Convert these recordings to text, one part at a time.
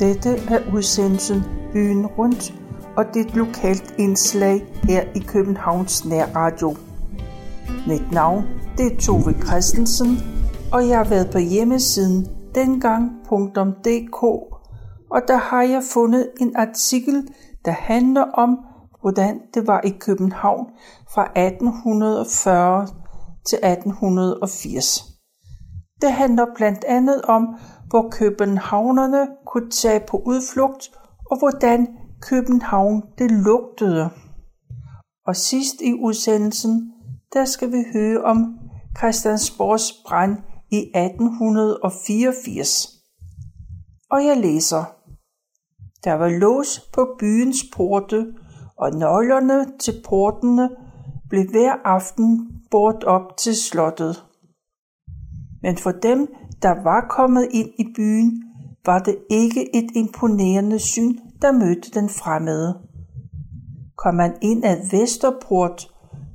Dette er udsendelsen Byen Rundt, og det er et lokalt indslag her i Københavns Nærradio. Mit navn det er Tove Christensen, og jeg har været på hjemmesiden dengang.dk, og der har jeg fundet en artikel, der handler om, hvordan det var i København fra 1840 til 1880. Det handler blandt andet om, hvor københavnerne kunne tage på udflugt, og hvordan København det lugtede. Og sidst i udsendelsen, der skal vi høre om Christiansborgs brand i 1884. Og jeg læser. Der var lås på byens porte, og nøglerne til portene blev hver aften bort op til slottet. Men for dem, der var kommet ind i byen, var det ikke et imponerende syn, der mødte den fremmede. Kom man ind ad Vesterport,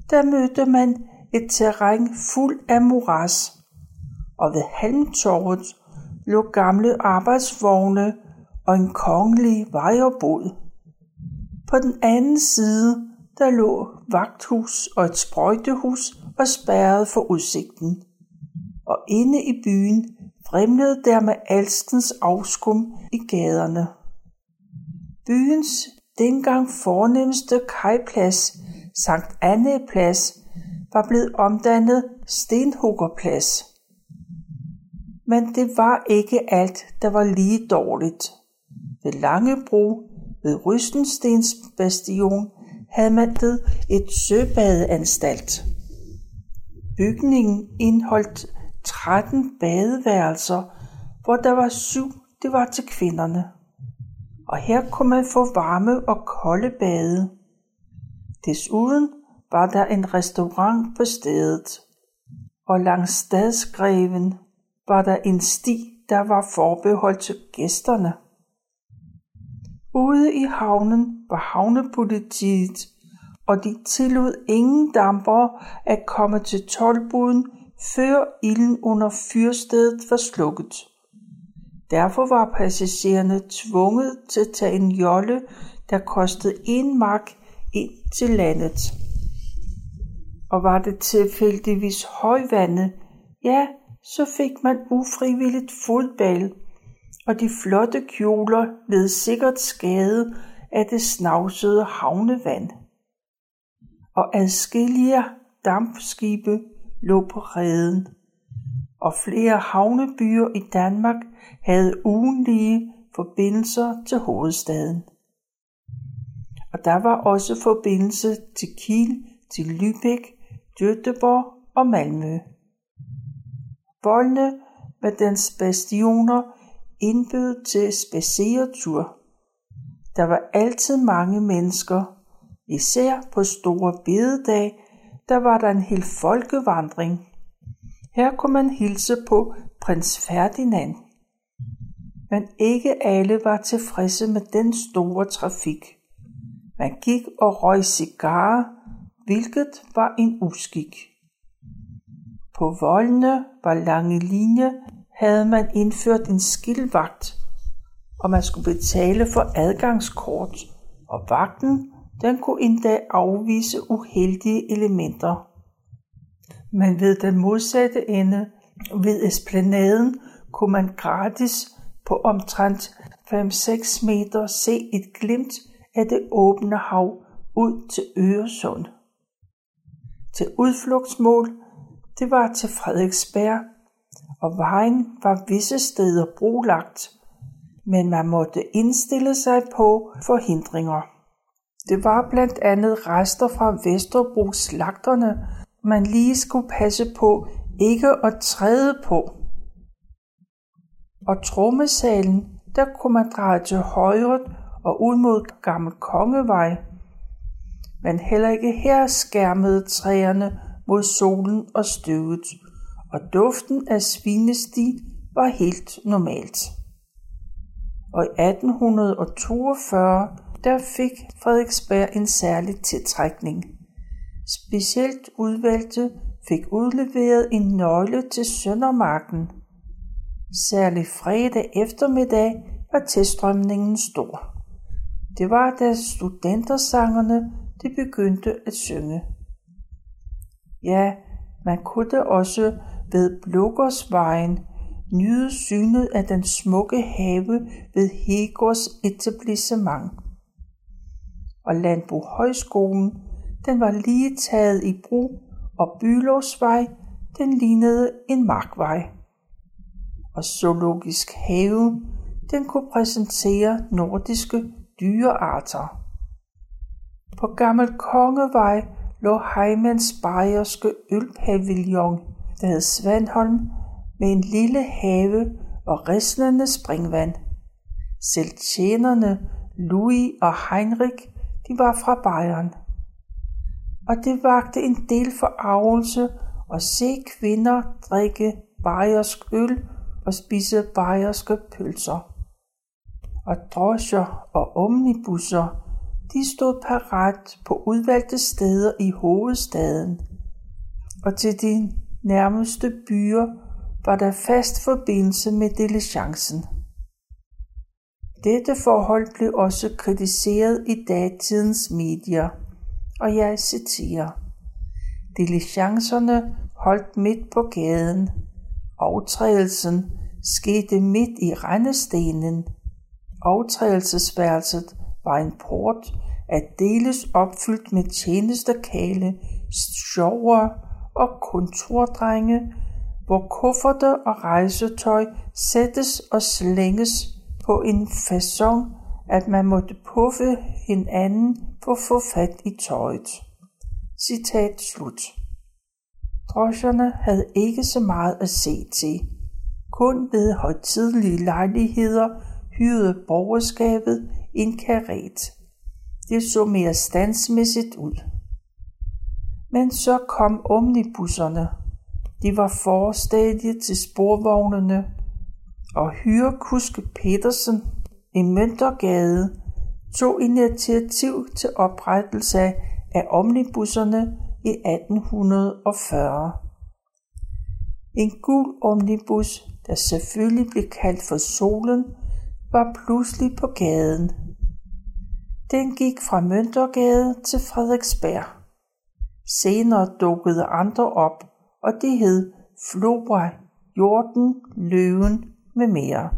der mødte man et terræn fuld af moras, og ved Halmtorvet lå gamle arbejdsvogne og en kongelig vejrbod. På den anden side, der lå vagthus og et sprøjtehus og spærret for udsigten. Og inde i byen vrimlede der med alskens afskum i gaderne. Byens dengang fornemmeste kajplads, Sankt Anne Plads, var blevet omdannet Stenhuggerplads. Men det var ikke alt, der var lige dårligt. Ved Langebro, ved Rystenstens bastion, havde man det et søbadeanstalt. Bygningen indeholdt 13 badeværelser, hvor der var syv, det var til kvinderne. Og her kunne man få varme og kolde bade. Desuden var der en restaurant på stedet, og langs stadsgreven var der en sti, der var forbeholdt til gæsterne. Ude i havnen var havnepolitiet, og de tillod ingen damper at komme til tolvbuden, før ilden under fyrstedet var slukket. Derfor var passagererne tvunget til at tage en jolle, der kostede en mark ind til landet. Og var det tilfældigvis højvandet, ja, så fik man ufrivilligt fodbal, og de flotte kjoler led sikkert skade af det snavsede havnevand. Og adskillige dampskibe lå på reden, og flere havnebyer i Danmark havde ugenlige forbindelser til hovedstaden. Og der var også forbindelse til Kiel, til Lübeck, Göteborg og Malmø. Voldene med dens bastioner indbød til spaceretur. Der var altid mange mennesker, især på store bededag, der var der en hel folkevandring. Her kunne man hilse på prins Ferdinand. Men ikke alle var tilfredse med den store trafik. Man gik og røg cigarer, hvilket var en uskik. På voldene var lange linje, havde man indført en skildvagt, og man skulle betale for adgangskort, og vagten den kunne endda afvise uheldige elementer. Men ved den modsatte ende, ved esplanaden, kunne man gratis på omtrent 5-6 meter se et glimt af det åbne hav ud til Øresund. Til udflugtsmål, det var til Frederiksberg, og vejen var visse steder brolagt, men man måtte indstille sig på forhindringer. Det var blandt andet rester fra Vesterbro slagterne, man lige skulle passe på ikke at træde på. Og trommesalen, der kunne man dreje til højre og ud mod Gammel Kongevej. Men heller ikke her skærmede træerne mod solen og støvet, og duften af svinesti var helt normalt. Og i 1842 der fik Frederiksberg en særlig tiltrækning. Specielt udvalgte fik udleveret en nøgle til Søndermarken. Særlig fredag eftermiddag var tilstrømningen stor. Det var, da studentersangerne de begyndte at synge. Ja, man kunne også ved Blågårdsvejen nyde synet af den smukke have ved Hegårds etablissement. Og Landbo Højskolen, den var lige taget i brug, og Bylovsvej, den lignede en markvej. Og Zoologisk Have, den kunne præsentere nordiske dyrearter. På Gammel Kongevej lå Heimans bayerske ølpavillon, der hed Svandholm, med en lille have og rislende springvand. Selv tjenerne Louis og Heinrich, de var fra Bayern. Og det vagte en del forarvelse at se kvinder drikke bayersk øl og spise bayerske pølser. Og drosjer og omnibusser, de stod parat på udvalgte steder i hovedstaden. Og til de nærmeste byer var der fast forbindelse med diligencen. Dette forhold blev også kritiseret i datidens medier, og jeg citerer. Diligencerne holdt midt på gaden. Overtrædelsen skete midt i rendestenen. Overtrædelsesværelset var en port at deles opfyldt med tjenestekale, sjover og kontordrenge, hvor kufferter og rejsetøj sættes og slænges på en façon, at man måtte puffe hinanden for at få fat i tøjet. Citat slut. Drosjerne havde ikke så meget at se til. Kun ved højtidlige lejligheder hyrede borgerskabet en karet. Det så mere standsmæssigt ud. Men så kom omnibusserne. De var forstadie til sporvognene, og hyrekuske Petersen i Møntergade tog initiativ til oprettelse af omnibusserne i 1840. En gul omnibus, der selvfølgelig blev kaldt for Solen, var pludselig på gaden. Den gik fra Møntergade til Frederiksberg. Senere dukkede andre op, og de hed Flora, Jorden, Løven med mere.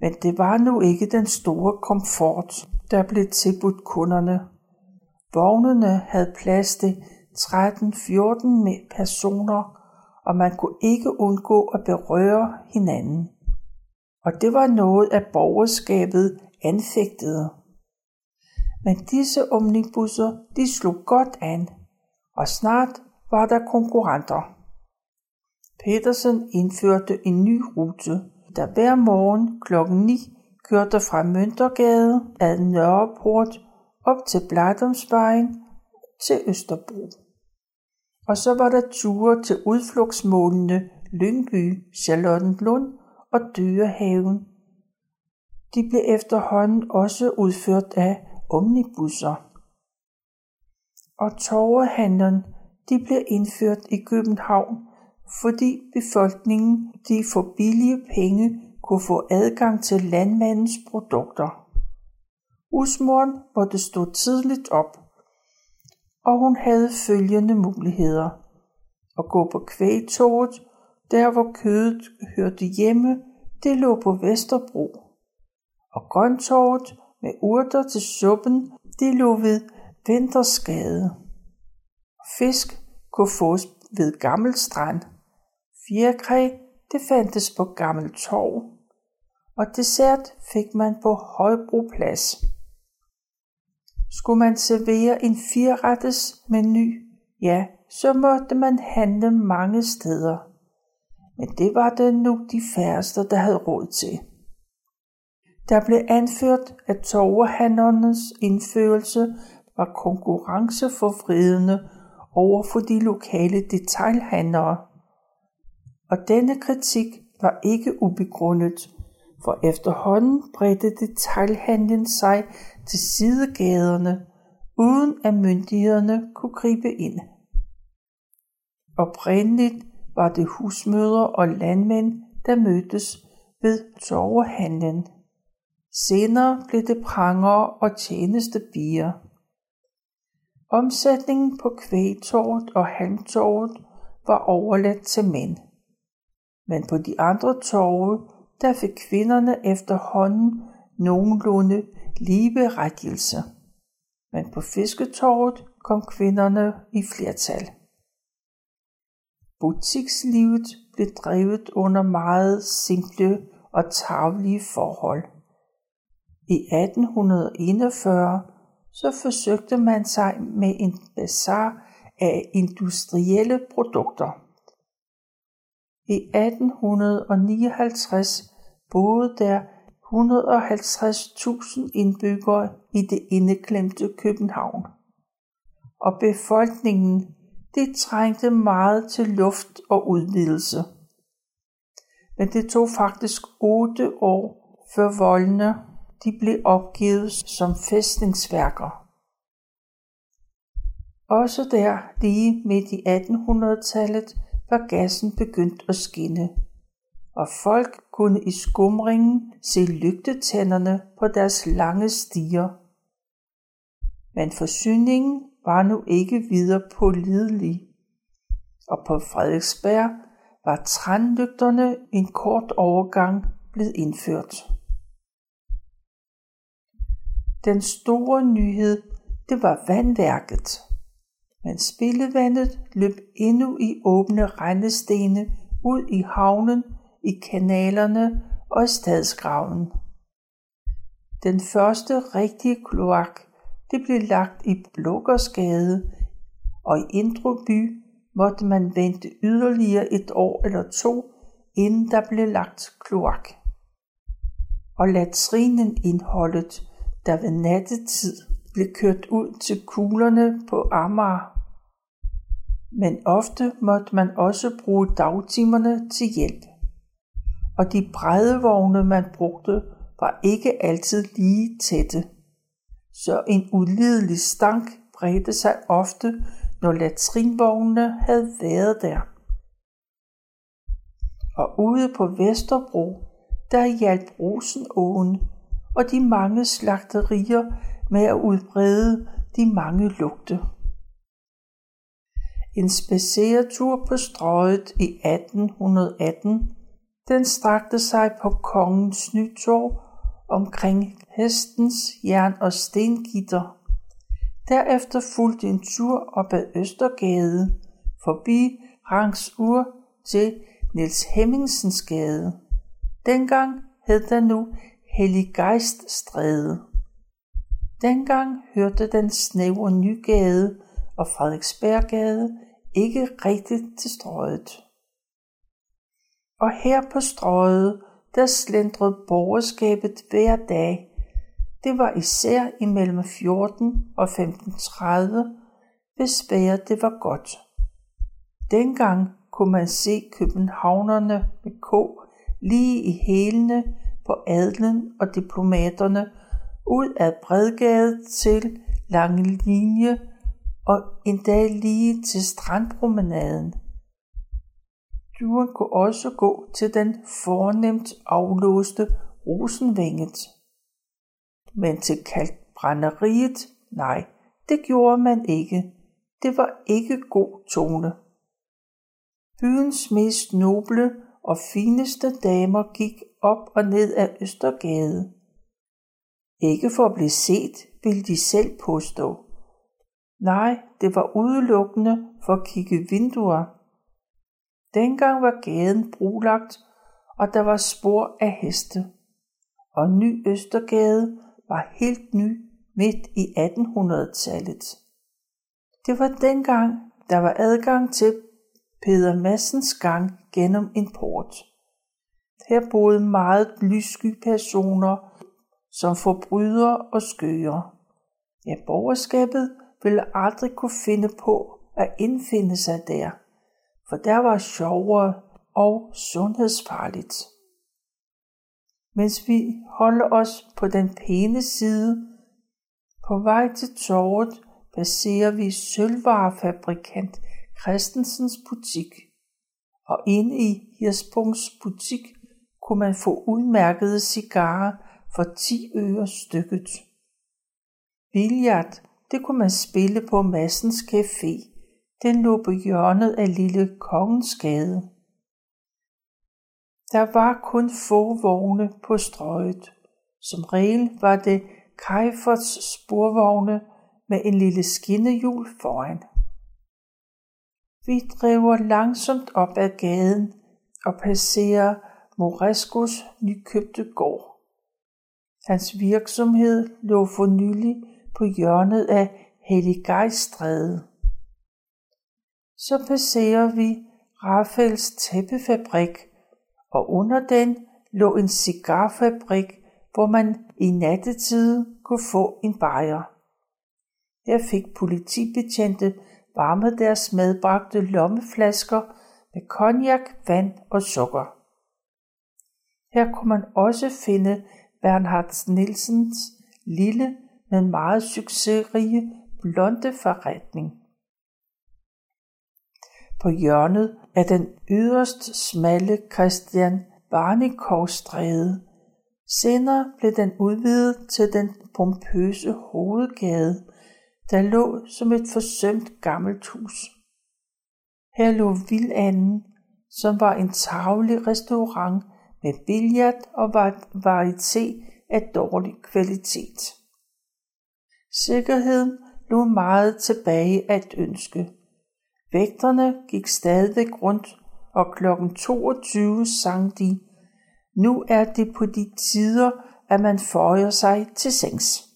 Men det var nu ikke den store komfort, der blev tilbudt kunderne. Vognene havde plads til 13-14 personer, og man kunne ikke undgå at berøre hinanden. Og det var noget af borgerskabet anfægtede. Men disse omnibusser, de slog godt an, og snart var der konkurrenter. Petersen indførte en ny rute, der hver morgen klokken 9 kørte fra Møntergade ad Nørreport op til Bladumsvejen til Østerbro. Og så var der ture til udflugtsmålene Lyngby, Charlottenlund og Dyrehaven. De blev efterhånden også udført af omnibusser. Og torvehandlen de blev indført i København, fordi befolkningen de for billige penge kunne få adgang til landmandens produkter. Husmoren måtte stå tidligt op, og hun havde følgende muligheder. At gå på kvægtoget, der hvor kødet hørte hjemme, det lå på Vesterbro. Og grøntorvet med urter til suppen, det lå ved Vinterskade. Fisk kunne fås ved Gammel Strand. Fjerkræ, det fandtes på Gammel Torv. Og dessert fik man på Højbroplads. Skulle man servere en firerettes menu, ja, så måtte man handle mange steder. Men det var det nu de færreste, der havde råd til. Der blev anført, at torvehandlernes indførelse var konkurrenceforvridende over for de lokale detailhandlere. Og denne kritik var ikke ubegrundet, for efterhånden bredte detailhandlen sig til sidegaderne, uden at myndighederne kunne gribe ind. Oprindeligt var det husmødre og landmænd, der mødtes ved torvehandlen. Senere blev det pranger og tjenestebier. Omsætningen på kvægtorvet og halmtorvet var overladt til mænd. Men på de andre torve, der fik kvinderne efterhånden nogenlunde ligeberettigelse. Men på fisketorvet kom kvinderne i flertal. Butikslivet blev drevet under meget simple og tavlige forhold. I 1841 så forsøgte man sig med en bazar af industrielle produkter. I 1859 boede der 150.000 indbyggere i det indeklemte København. Og befolkningen, det trængte meget til luft og udvidelse. Men det tog faktisk otte år, før voldene de blev opgivet som fæstningsværker. Også der, lige midt i 1800-tallet, var gassen begyndt at skinne, og folk kunne i skumringen se lygtetænderne på deres lange stier. Men forsyningen var nu ikke videre pålidelig, og på Frederiksberg var trænlygterne en kort overgang blevet indført. Den store nyhed, det var vandværket. Men spildevandet løb endnu i åbne rendestene ud i havnen, i kanalerne og i stadsgraven. Den første rigtige kloak, det blev lagt i Blågårdsgade, og i Indre By måtte man vente yderligere et år eller to, inden der blev lagt kloak. Og latrinen indholdet, der ved nattetid blev kørt ud til kuglerne på Amager. Men ofte måtte man også bruge dagtimerne til hjælp. Og de brædevogne, man brugte, var ikke altid lige tætte. Så en ulidelig stank bredte sig ofte, når latrinvognene havde været der. Og ude på Vesterbro, der hjalp Rosenåen og de mange slagterier med at udbrede de mange lugte. En spaceretur på strøget i 1818, den strakte sig på kongens nytorv omkring hestens jern- og stengitter. Derefter fulgte en tur op ad Østergade, forbi Rangsur til Niels Hemmingsens gade. Dengang hed den nu Helliggeiststræde. Dengang hørte den snævre Nygade og Frederiksberggade ikke rigtigt til strøget. Og her på strøget, der slendrede borgerskabet hver dag. Det var især imellem 14 og 15.30, hvis vejret det var godt. Dengang kunne man se københavnerne med k lige i hælene på adlen og diplomaterne ud af Bredgade til Lange Linje og endda lige til strandpromenaden. Turen kunne også gå til den fornemt aflåste Rosenvænget. Men til kalkbrænderiet, nej, det gjorde man ikke. Det var ikke god tone. Byens mest noble og fineste damer gik op og ned ad Østergade. Ikke for at blive set, ville de selv påstå. Nej, det var udelukkende for at kigge vinduer. Dengang var gaden brulagt, og der var spor af heste. Og Ny Østergade var helt ny midt i 1800-tallet. Det var dengang, der var adgang til Peder Massens gang gennem en port. Her boede meget lyssky personer, som forbrydere og skøger. Ja, borgerskabet ville aldrig kunne finde på at indfinde sig der, for der var sjovere og sundhedsfarligt. Mens vi holder os på den pæne side, på vej til torvet, passerer vi sølvvarefabrikant Christensens butik, og inde i Hirsbungs butik kunne man få udmærkede cigarer for 10 øre stykket. Billard, det kunne man spille på Massens Café. Den lå på hjørnet af Lille Kongensgade. Der var kun få vogne på strøget. Som regel var det Kajferts sporvogne med en lille skinnehjul foran. Vi driver langsomt op ad gaden og passerer Moreskos nykøbte gård. Hans virksomhed lå for nylig på hjørnet af Helligejstræde. Så passerer vi Rafaels tæppefabrik, og under den lå en cigarfabrik, hvor man i nattetid kunne få en bajer. Her fik politibetjente varmet deres medbragte lommeflasker med konjak, vand og sukker. Her kunne man også finde Bernhard Nielsens lille, men meget succesrige blonde forretning. På hjørnet af den yderst smalle Christian Barnikovstræde. Senere blev den udvidet til den pompøse hovedgade, der lå som et forsømt gammelt hus. Her lå Vildanden, som var en tavlig restaurant med billard og varieté af dårlig kvalitet. Sikkerheden lå meget tilbage at ønske. Vægterne gik stadig rundt, og klokken 22 sang de, nu er det på de tider, at man føjer sig til sengs.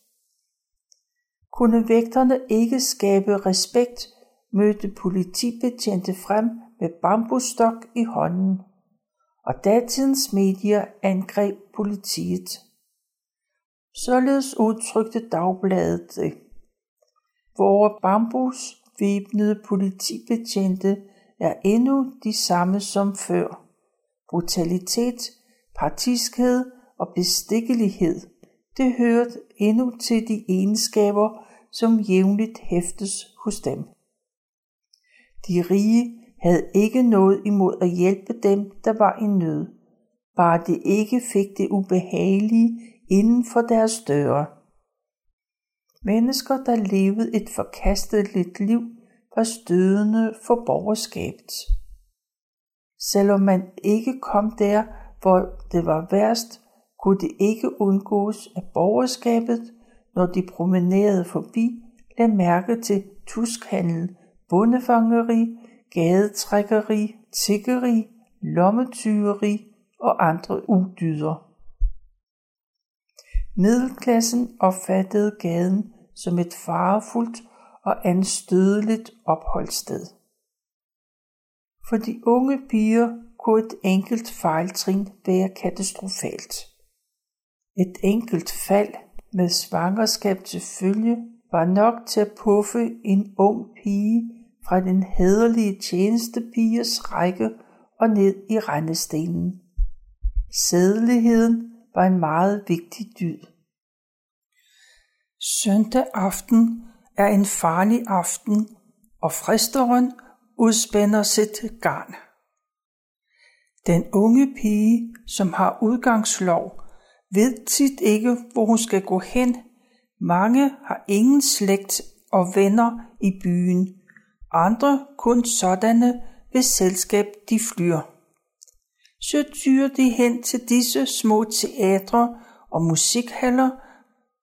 Kunne vægterne ikke skabe respekt, mødte politibetjente frem med bambusstok i hånden, og datidens medier angreb politiet. Således udtrykte dagbladet det. Vore bambus væbnede politibetjente er endnu de samme som før. Brutalitet, partiskhed og bestikkelighed, det hørte endnu til de egenskaber, som jævnligt hæftes hos dem. De rige havde ikke noget imod at hjælpe dem, der var i nød, bare det ikke fik det ubehagelige inden for deres døre. Mennesker, der levede et forkasteligt liv, var stødende for borgerskabet. Selvom man ikke kom der, hvor det var værst, kunne det ikke undgås at borgerskabet, når de promenerede forbi, lagde mærke til tuskhandel, bondefangeri, gadetrækkeri, tiggeri, lommetyveri og andre udyder. Middelklassen opfattede gaden som et farefuldt og anstødeligt opholdssted. For de unge piger kunne et enkelt fejltrin være katastrofalt. Et enkelt fald med svangerskab til følge var nok til at puffe en ung pige fra den hederlige tjenestepigers række og ned i rendestenen. Sædeligheden var en meget vigtig dyd. Søndag aften er en farlig aften, og fristeren udspænder sit garn. Den unge pige, som har udgangslov, ved tit ikke, hvor hun skal gå hen. Mange har ingen slægt og venner i byen. Andre kun sådanne, hvis selskab de flyr. Så tyrer de hen til disse små teatre og musikhaller,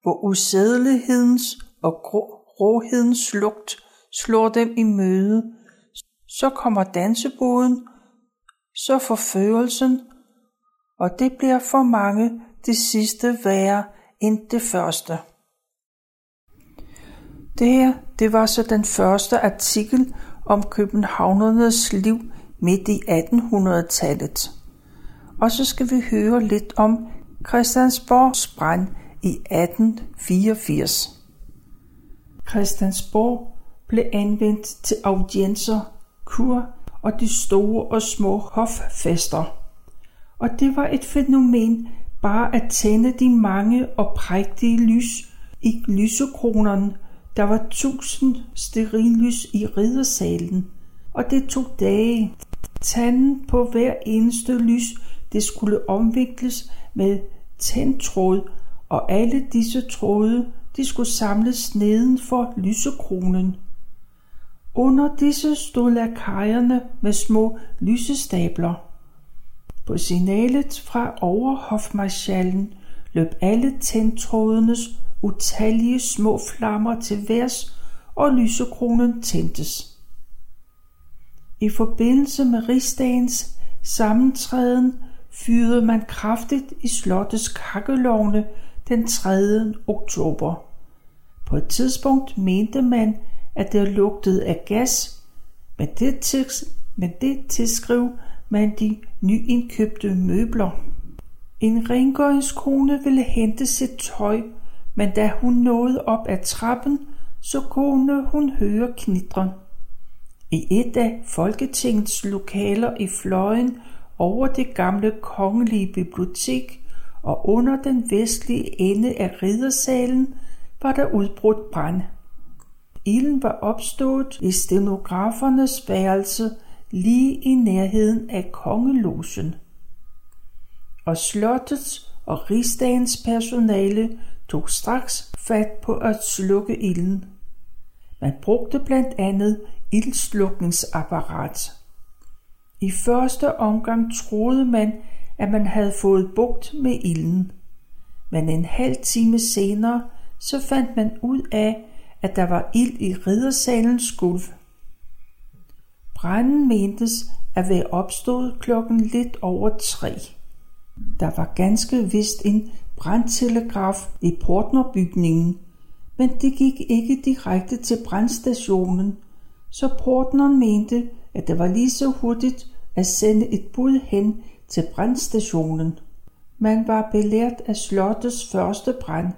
hvor usædelighedens og råhedens lugt slår dem i møde. Så kommer danseboden, så forførelsen, og det bliver for mange det sidste værre end det første. Det her, det var så den første artikel om københavnernes liv midt i 1800-tallet. Og så skal vi høre lidt om Christiansborgs brand i 1884. Christiansborg blev anvendt til audienser, kur og de store og små hoffester. Og det var et fænomen, bare at tænde de mange og prægtige lys i lysekronerne. Der var tusind sterillys i riddersalen, og det tog dage. Tanden på hver eneste lys, det skulle omvikles med tændtråd, og alle disse tråde, de skulle samles neden for lysekronen. Under disse stod lakajerne med små lysestabler. På signalet fra overhofmarschallen løb alle tændtrådenes utallige små flammer til værs, og lysekronen tændtes. I forbindelse med rigsdagens sammentræden fyrede man kraftigt i slottets kakkelovne den 3. oktober. På et tidspunkt mente man, at det lugtede af gas, men det, tids, men det tilskrev man de nyindkøbte møbler. En rengøringskone ville hente sit tøj, men da hun nåede op ad trappen, så kunne hun høre knitren. I et af Folketingets lokaler i fløjen over det gamle kongelige bibliotek og under den vestlige ende af riddersalen var der udbrudt brand. Ilden var opstået i stenografernes værelse lige i nærheden af kongelogen. Og slottets og rigsdagens personale tog straks fat på at slukke ilden. Man brugte blandt andet ildslukningsapparat. I første omgang troede man, at man havde fået bugt med ilden. Men en halv time senere, så fandt man ud af, at der var ild i riddersalens gulv. Branden mentes at være opstået klokken lidt over tre. Der var ganske vist en brandtelegraf i Portnerbygningen, men det gik ikke direkte til brandstationen, så Portneren mente, at det var lige så hurtigt at sende et bud hen til brandstationen. Man var belært af slottets første brand.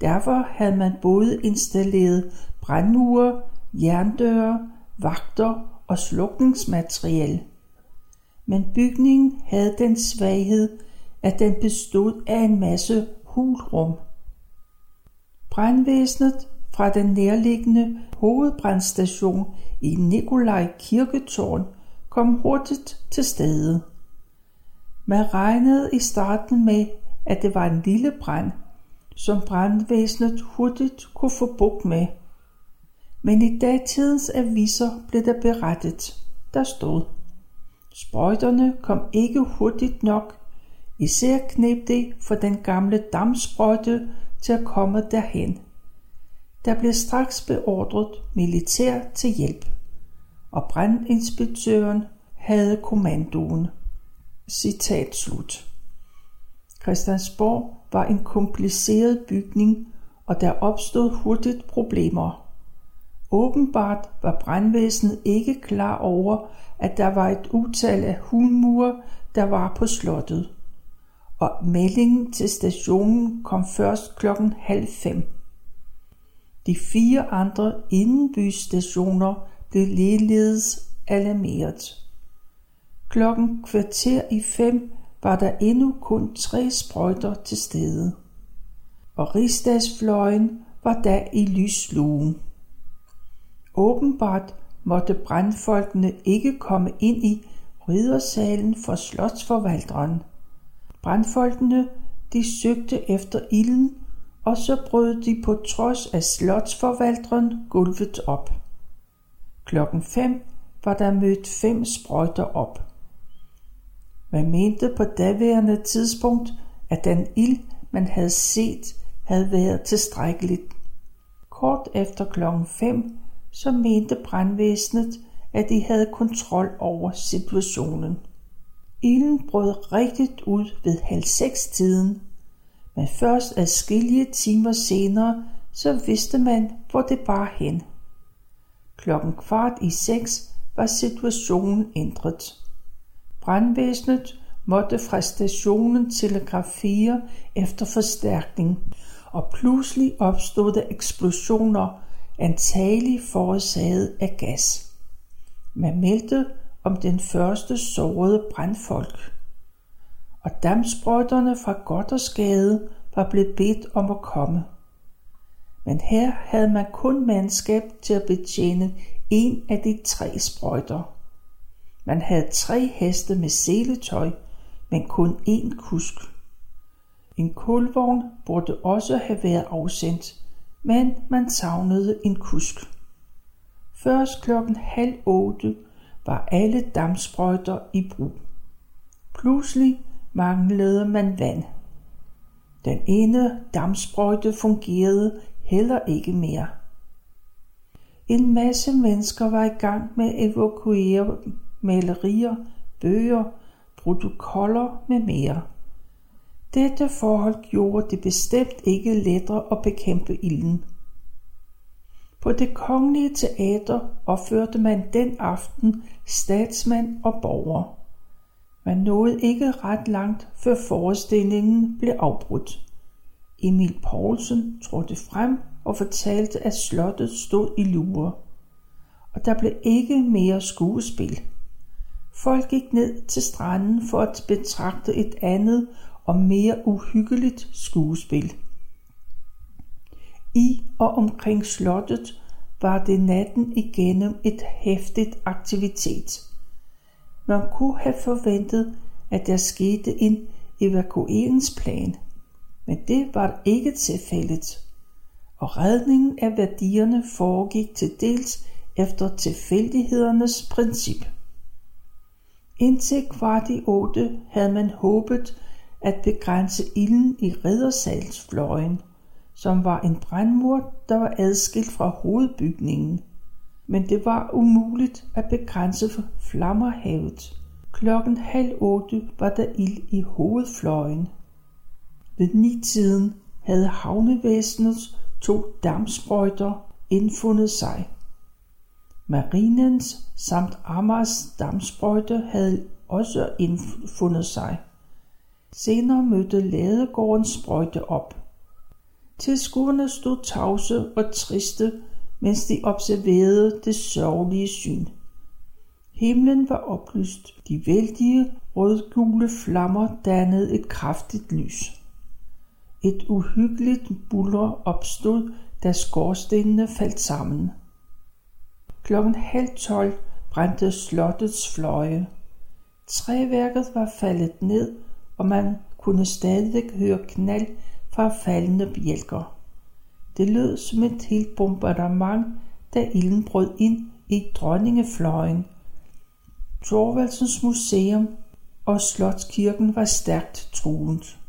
Derfor havde man både installeret brandmure, jerndøre, vagter og slukningsmateriel. Men bygningen havde den svaghed, at den bestod af en masse hulrum. Brandvæsenet fra den nærliggende hovedbrandstation i Nikolaj Kirketårn kom hurtigt til stede. Man regnede i starten med, at det var en lille brand, som brandvæsenet hurtigt kunne få bukt med. Men i datidens aviser blev der berettet, der stod. Sprøjterne kom ikke hurtigt nok, især knep det for den gamle damsprøjte til at komme derhen. Der blev straks beordret militær til hjælp, og brandinspektøren havde kommandoen. Citat slut. Christiansborg var en kompliceret bygning, og der opstod hurtigt problemer. Åbenbart var brandvæsenet ikke klar over, at der var et utal af hulmure, der var på slottet. Og meldingen til stationen kom først klokken halv fem. De fire andre indenbystationer blev ligeledes alarmeret. Klokken kvarter i fem var der endnu kun tre sprøjter til stede, og rigsdagsfløjen var da i lyslugen. Åbenbart måtte brandfolkene ikke komme ind i riddersalen for slotsforvalteren. Brandfolkene de søgte efter ilden, og så brød de på trods af slotsforvalteren gulvet op. Klokken 5 var der mødt fem sprøjter op. Man mente på daværende tidspunkt, at den ild, man havde set, havde været tilstrækkeligt. Kort efter klokken 5, så mente brandvæsenet, at de havde kontrol over situationen. Ilden brød rigtigt ud ved halv seks tiden, men først adskillige timer senere, så vidste man, hvor det bar hen. Klokken kvart i seks var situationen ændret. Brandvæsenet måtte fra stationen telegrafere efter forstærkning, og pludselig opstod der eksplosioner, antageligt forårsaget af gas. Man meldte om den første sårede brandfolk. Og dampsprøjterne fra Goddersgade var blevet bedt om at komme. Men her havde man kun mandskab til at betjene en af de tre sprøjter. Man havde tre heste med seletøj, men kun én kusk. En kulvogn burde også have været afsendt, men man savnede en kusk. Først klokken halv otte var alle dampsprøjter i brug. Pludselig manglede man vand. Den ene dampsprøjte fungerede heller ikke mere. En masse mennesker var i gang med at evakuere malerier, bøger, protokoller med mere. Dette forhold gjorde det bestemt ikke lettere at bekæmpe ilden. På det kongelige teater opførte man den aften statsmand og borger. Man nåede ikke ret langt, før forestillingen blev afbrudt. Emil Poulsen trådte frem og fortalte, at slottet stod i lure. Og der blev ikke mere skuespil. Folk gik ned til stranden for at betragte et andet og mere uhyggeligt skuespil. I og omkring slottet var det natten igennem et hæftigt aktivitet. Man kunne have forventet, at der skete en evakueringsplan, men det var ikke tilfældet, og redningen af værdierne foregik til dels efter tilfældighedernes princip. Indtil kvart i otte havde man håbet at begrænse ilden i riddersalsfløjen, som var en brandmur, der var adskilt fra hovedbygningen. Men det var umuligt at begrænse flammerhavet. Klokken halv otte var der ild i hovedfløjen. Ved ni-tiden havde havnevæsenets to dammsprøjter indfundet sig. Marinens samt Amars dammsprøjte havde også indfundet sig. Senere mødte Ladegårdens sprøjte op. Tilskuerne stod tavse og triste, mens de observerede det sørgelige syn. Himlen var oplyst. De vældige rødgule flammer dannede et kraftigt lys. Et uhyggeligt buller opstod, da skorstenene faldt sammen. Klokken halv tolv brændte slottets fløje. Træværket var faldet ned, og man kunne stadigvæk høre knald fra faldende bjælker. Det lød som et helt bombardement, da ilden brød ind i dronningefløjen. Thorvaldsens museum og Slotskirken var stærkt truet.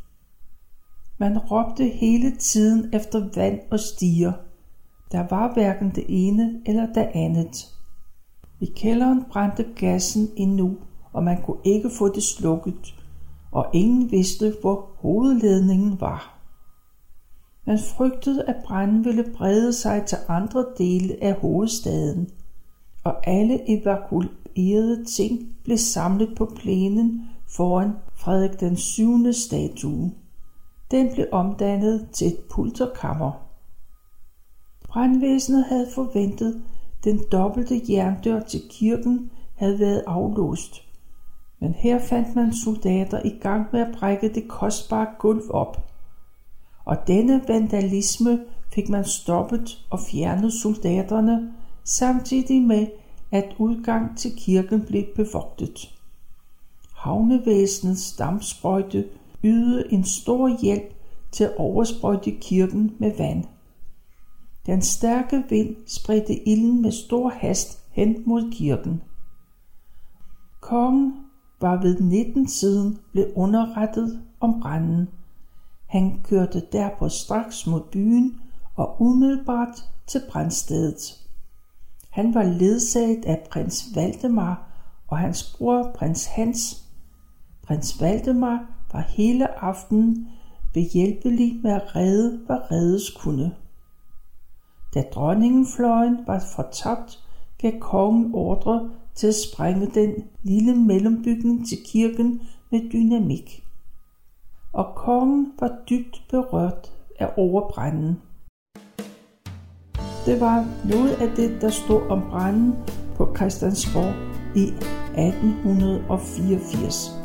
Man råbte hele tiden efter vand og stiger. Der var hverken det ene eller det andet. I kælderen brændte gassen endnu, og man kunne ikke få det slukket, og ingen vidste, hvor hovedledningen var. Man frygtede, at branden ville brede sig til andre dele af hovedstaden, og alle evakuerede ting blev samlet på plænen foran Frederik den 7. statue. Den blev omdannet til et pulterkammer. Brandvæsenet havde forventet, den dobbelte jerndør til kirken havde været aflåst, men her fandt man soldater i gang med at brække det kostbare gulv op. Og denne vandalisme fik man stoppet og fjernet soldaterne, samtidig med, at udgang til kirken blev bevogtet. Havnevæsenets dampsprøjte ydede en stor hjælp til at oversprøjte kirken med vand. Den stærke vind spredte ilden med stor hast hen mod kirken. Kongen var ved 19 siden blev underrettet om branden. Han kørte derpå straks mod byen og umiddelbart til brandstedet. Han var ledsaget af prins Valdemar og hans bror prins Hans. Prins Valdemar var hele aftenen behjælpelig med at redde, hvad reddes kunne. Da dronningenfløjen var fortabt, gav kongen ordre til at sprænge den lille mellembygning til kirken med dynamik. Og kongen var dybt berørt af overbranden. Det var noget af det, der stod om branden på Christiansborg i 1884.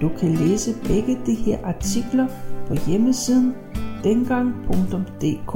Du kan læse begge de her artikler på hjemmesiden dengang.dk.